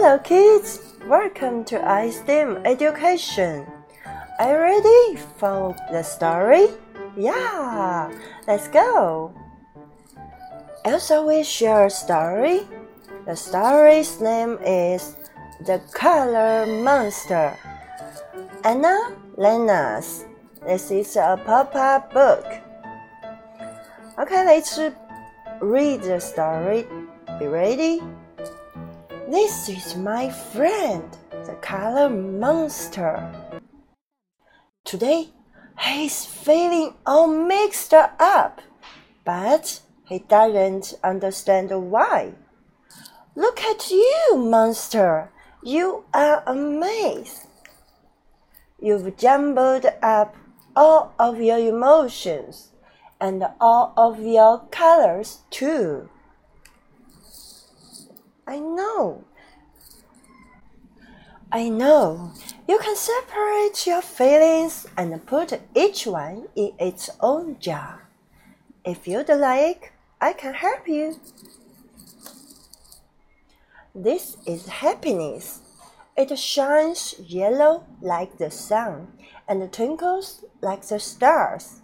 Hello kids, welcome to iSTEM Education. Are you ready for the story? Yeah, let's go. Elsa will share a story. The story's name is The Color Monster. Anna Llenas. This is a pop-up book. Okay, let's read the story. Be ready? This is my friend, the color monster. Today, he's feeling all mixed up, but he doesn't understand why. Look at you, monster. You are a maze. You've jumbled up all of your emotions and all of your colors too. I know. I know. You can separate your feelings and put each one in its own jar. If you'd like, I can help you. This is happiness. It shines yellow like the sun and twinkles like the stars.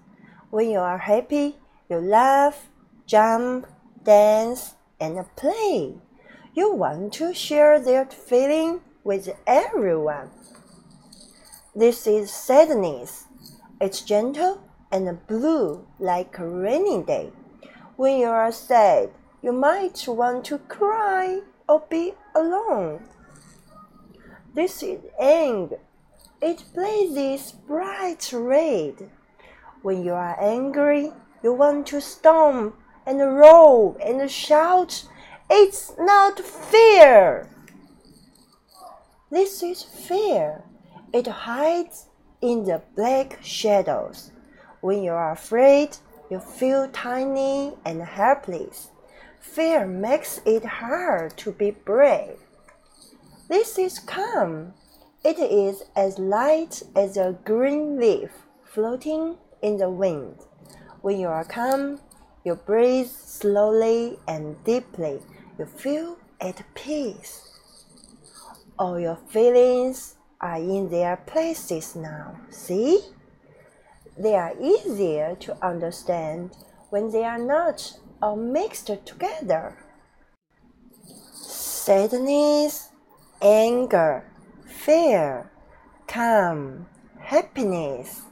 When you are happy, you laugh, jump, dance, and play. You want to share that feeling with everyone. This is sadness. It's gentle and blue like a rainy day. When you are sad, you might want to cry or be alone. This is anger. It blazes bright red. When you are angry, you want to stomp and roll and shout it's not fear. This is fear. It hides in the black shadows. When you are afraid, you feel tiny and helpless. Fear makes it hard to be brave. This is calm. It is as light as a green leaf floating in the wind. When you are calm, you breathe slowly and deeply you feel at peace. All your feelings are in their places now. See? They are easier to understand when they are not all mixed together. Sadness, anger, fear, calm, happiness.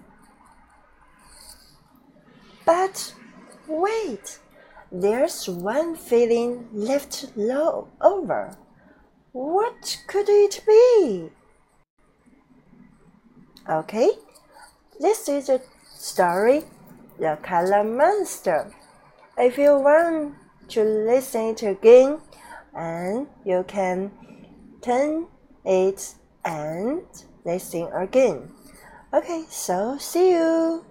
But wait, there's one feeling left low over. What could it be? Okay, this is a story, The Color Monster. If you want to listen it again, and you can turn it and listen again. Okay, so see you.